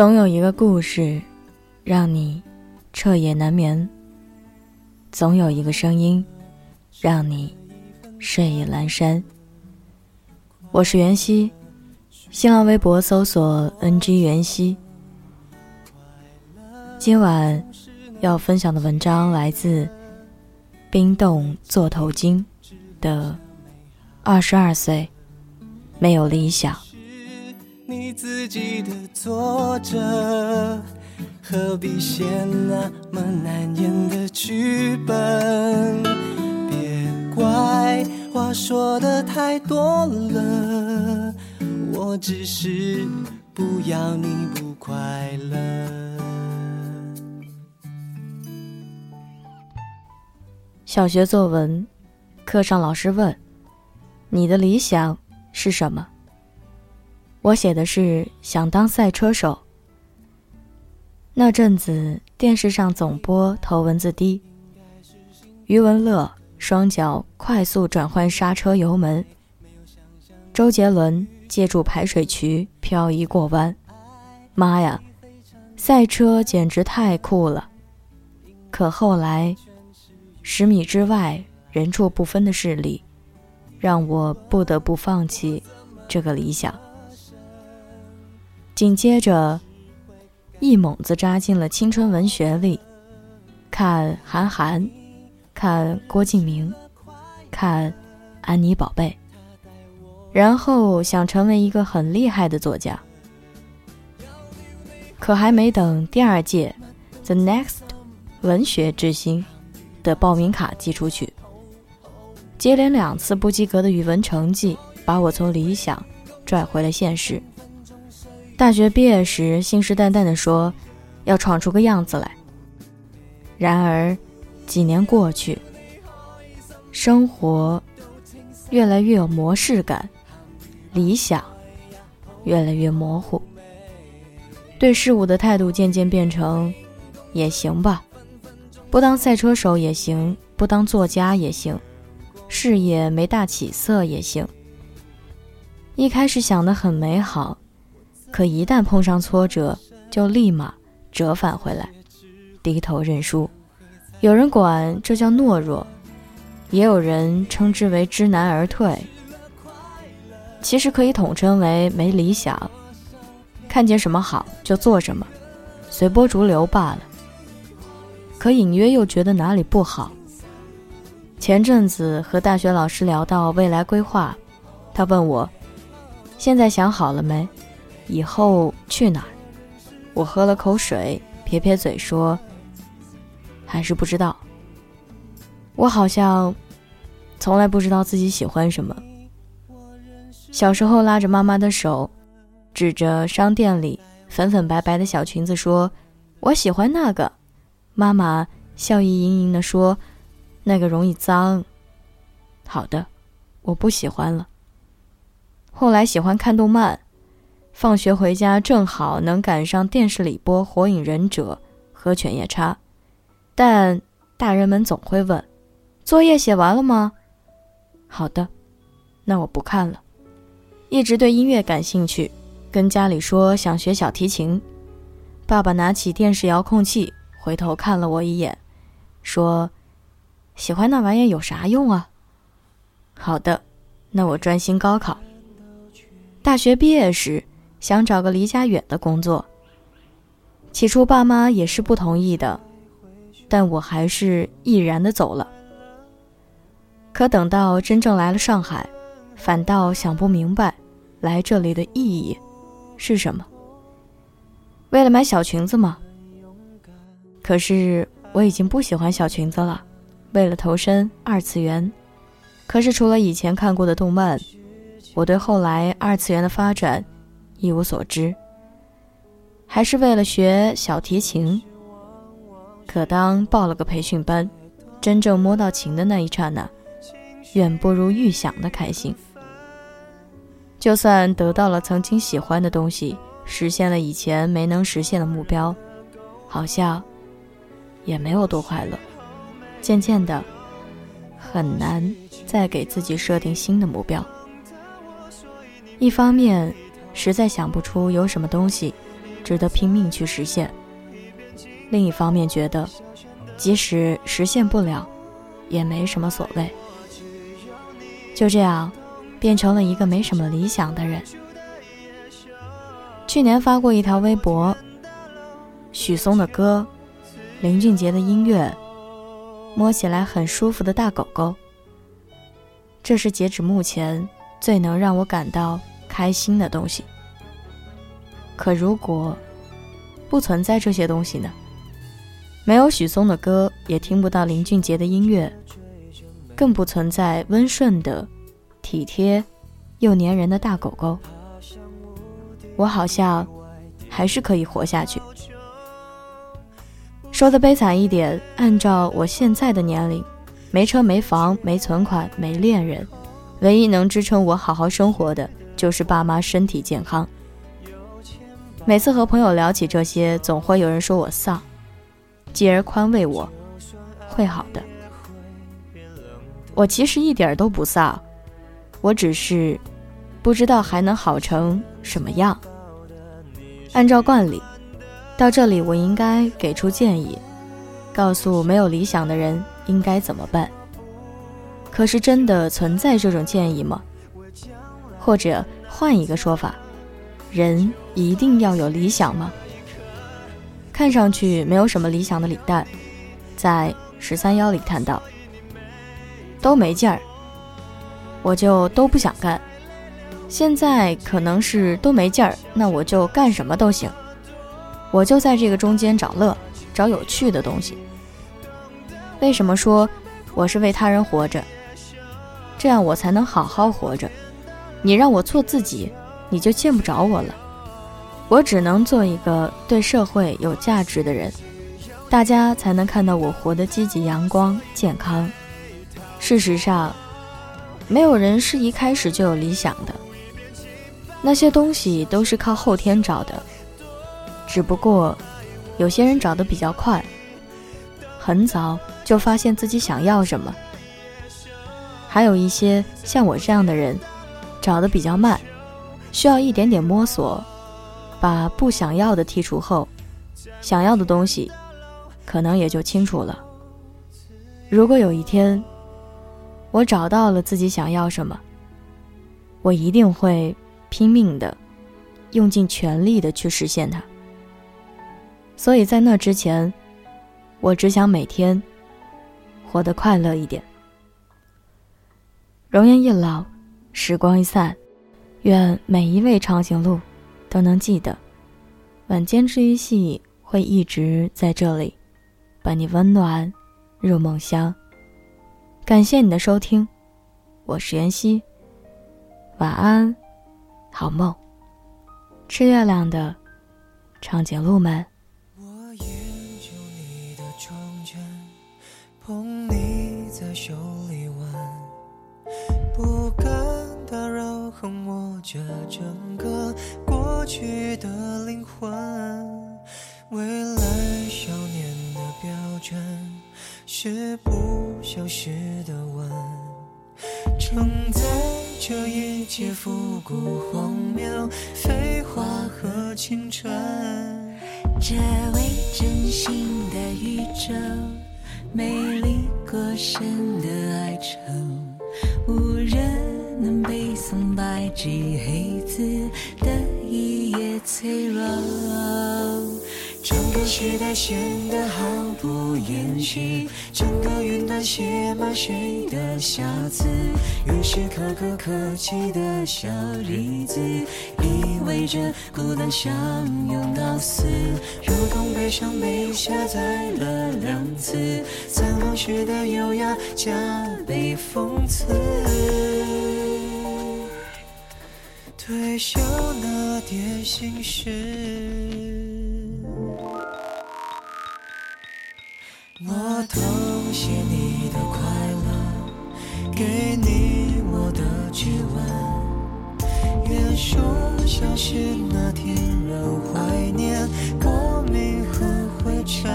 总有一个故事，让你彻夜难眠；总有一个声音，让你睡意阑珊。我是袁熙，新浪微博搜索 “ng 袁熙”。今晚要分享的文章来自冰冻座头鲸的二十二岁，没有理想。你自己的作者，何必写那么难演的剧本？别怪话说的太多了，我只是不要你不快乐。小学作文课上，老师问：“你的理想是什么？”我写的是想当赛车手。那阵子电视上总播头文字 D，余文乐双脚快速转换刹车油门，周杰伦借助排水渠漂移过弯。妈呀，赛车简直太酷了！可后来，十米之外人畜不分的势力，让我不得不放弃这个理想。紧接着，一猛子扎进了青春文学里，看韩寒，看郭敬明，看安妮宝贝，然后想成为一个很厉害的作家。可还没等第二届 The Next 文学之星的报名卡寄出去，接连两次不及格的语文成绩把我从理想拽回了现实。大学毕业时，信誓旦旦地说要闯出个样子来。然而，几年过去，生活越来越有模式感，理想越来越模糊，对事物的态度渐渐变成“也行吧，不当赛车手也行，不当作家也行，事业没大起色也行。”一开始想的很美好。可一旦碰上挫折，就立马折返回来，低头认输。有人管这叫懦弱，也有人称之为知难而退。其实可以统称为没理想，看见什么好就做什么，随波逐流罢了。可隐约又觉得哪里不好。前阵子和大学老师聊到未来规划，他问我：“现在想好了没？”以后去哪儿？我喝了口水，撇撇嘴说：“还是不知道。”我好像从来不知道自己喜欢什么。小时候拉着妈妈的手，指着商店里粉粉白白的小裙子说：“我喜欢那个。”妈妈笑意盈盈地说：“那个容易脏。”好的，我不喜欢了。后来喜欢看动漫。放学回家正好能赶上电视里播《火影忍者》和《犬夜叉》，但大人们总会问：“作业写完了吗？”好的，那我不看了。一直对音乐感兴趣，跟家里说想学小提琴。爸爸拿起电视遥控器，回头看了我一眼，说：“喜欢那玩意有啥用啊？”好的，那我专心高考。大学毕业时。想找个离家远的工作。起初爸妈也是不同意的，但我还是毅然的走了。可等到真正来了上海，反倒想不明白，来这里的意义是什么？为了买小裙子吗？可是我已经不喜欢小裙子了。为了投身二次元，可是除了以前看过的动漫，我对后来二次元的发展。一无所知，还是为了学小提琴。可当报了个培训班，真正摸到琴的那一刹那，远不如预想的开心。就算得到了曾经喜欢的东西，实现了以前没能实现的目标，好像也没有多快乐。渐渐的，很难再给自己设定新的目标。一方面，实在想不出有什么东西值得拼命去实现；另一方面觉得，即使实现不了，也没什么所谓。就这样，变成了一个没什么理想的人。去年发过一条微博，许嵩的歌，林俊杰的音乐，摸起来很舒服的大狗狗。这是截止目前最能让我感到开心的东西。可如果不存在这些东西呢？没有许嵩的歌，也听不到林俊杰的音乐，更不存在温顺的、体贴又粘人的大狗狗。我好像还是可以活下去。说的悲惨一点，按照我现在的年龄。没车没房没存款没恋人，唯一能支撑我好好生活的就是爸妈身体健康。每次和朋友聊起这些，总会有人说我丧，继而宽慰我，会好的。我其实一点都不丧，我只是不知道还能好成什么样。按照惯例，到这里我应该给出建议，告诉没有理想的人。应该怎么办？可是真的存在这种建议吗？或者换一个说法，人一定要有理想吗？看上去没有什么理想的李诞，在十三幺里谈到：“都没劲儿，我就都不想干。现在可能是都没劲儿，那我就干什么都行。我就在这个中间找乐，找有趣的东西。”为什么说我是为他人活着？这样我才能好好活着。你让我做自己，你就见不着我了。我只能做一个对社会有价值的人，大家才能看到我活得积极、阳光、健康。事实上，没有人是一开始就有理想的，那些东西都是靠后天找的。只不过，有些人找的比较快，很早。就发现自己想要什么，还有一些像我这样的人，找的比较慢，需要一点点摸索，把不想要的剔除后，想要的东西，可能也就清楚了。如果有一天，我找到了自己想要什么，我一定会拼命的，用尽全力的去实现它。所以在那之前，我只想每天。活得快乐一点。容颜一老，时光一散，愿每一位长颈鹿都能记得，晚间治愈系会一直在这里，伴你温暖入梦乡。感谢你的收听，我是妍希，晚安，好梦。吃月亮的长颈鹿们。横握着整个过去的灵魂。未来少年的标准是不消失的吻，承载这一切复古荒谬废话和青春。这未真心的宇宙。美丽过深的爱城，是黑字的一页脆弱。整个时代显得毫不掩饰，整个云端写满谁的瑕疵？于是可歌可泣的小日子，意味着孤单相拥到死，如同悲伤被下载了两次，在往事的优雅加倍讽刺。退休那点心事。我偷写你的快乐，给你我的指纹。愿说消失那天仍怀念光明和灰尘。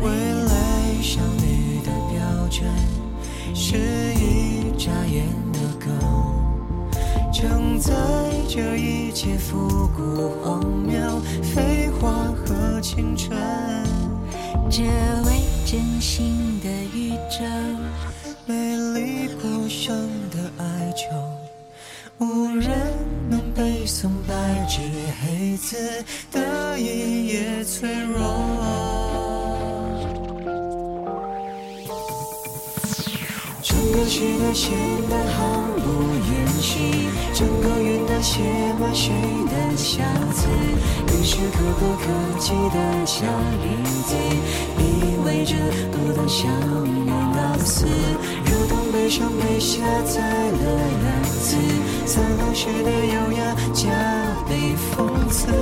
未来少女的标准是一眨眼的梗，承载。着一切复古荒谬，废话和青春。这位真心的宇宙，美丽孤伤的哀愁，无人能背诵白纸黑字的一页脆弱。整个时代显得毫不掩饰，整个云端写满谁的瑕疵？于是可歌可泣的小影子，意味着孤单想念告辞，如同悲伤被下载了两次，灿烂时的优雅加倍讽刺，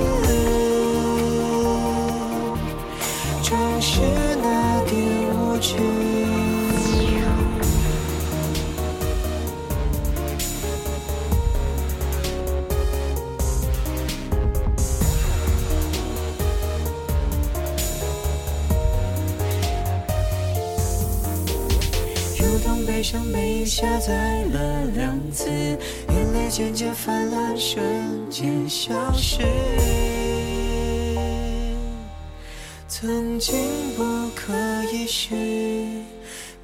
正是载了两次，眼泪渐渐泛滥，瞬间消失。曾经不可一世，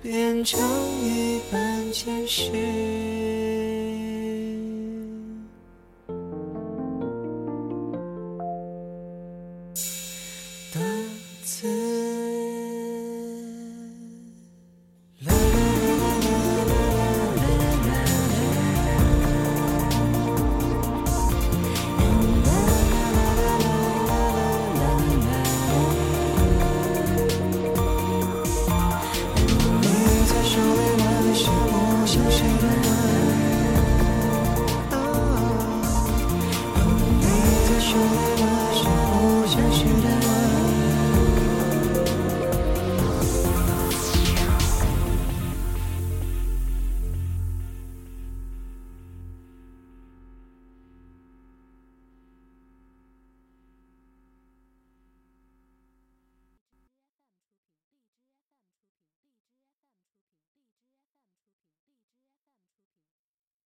变成一般见识。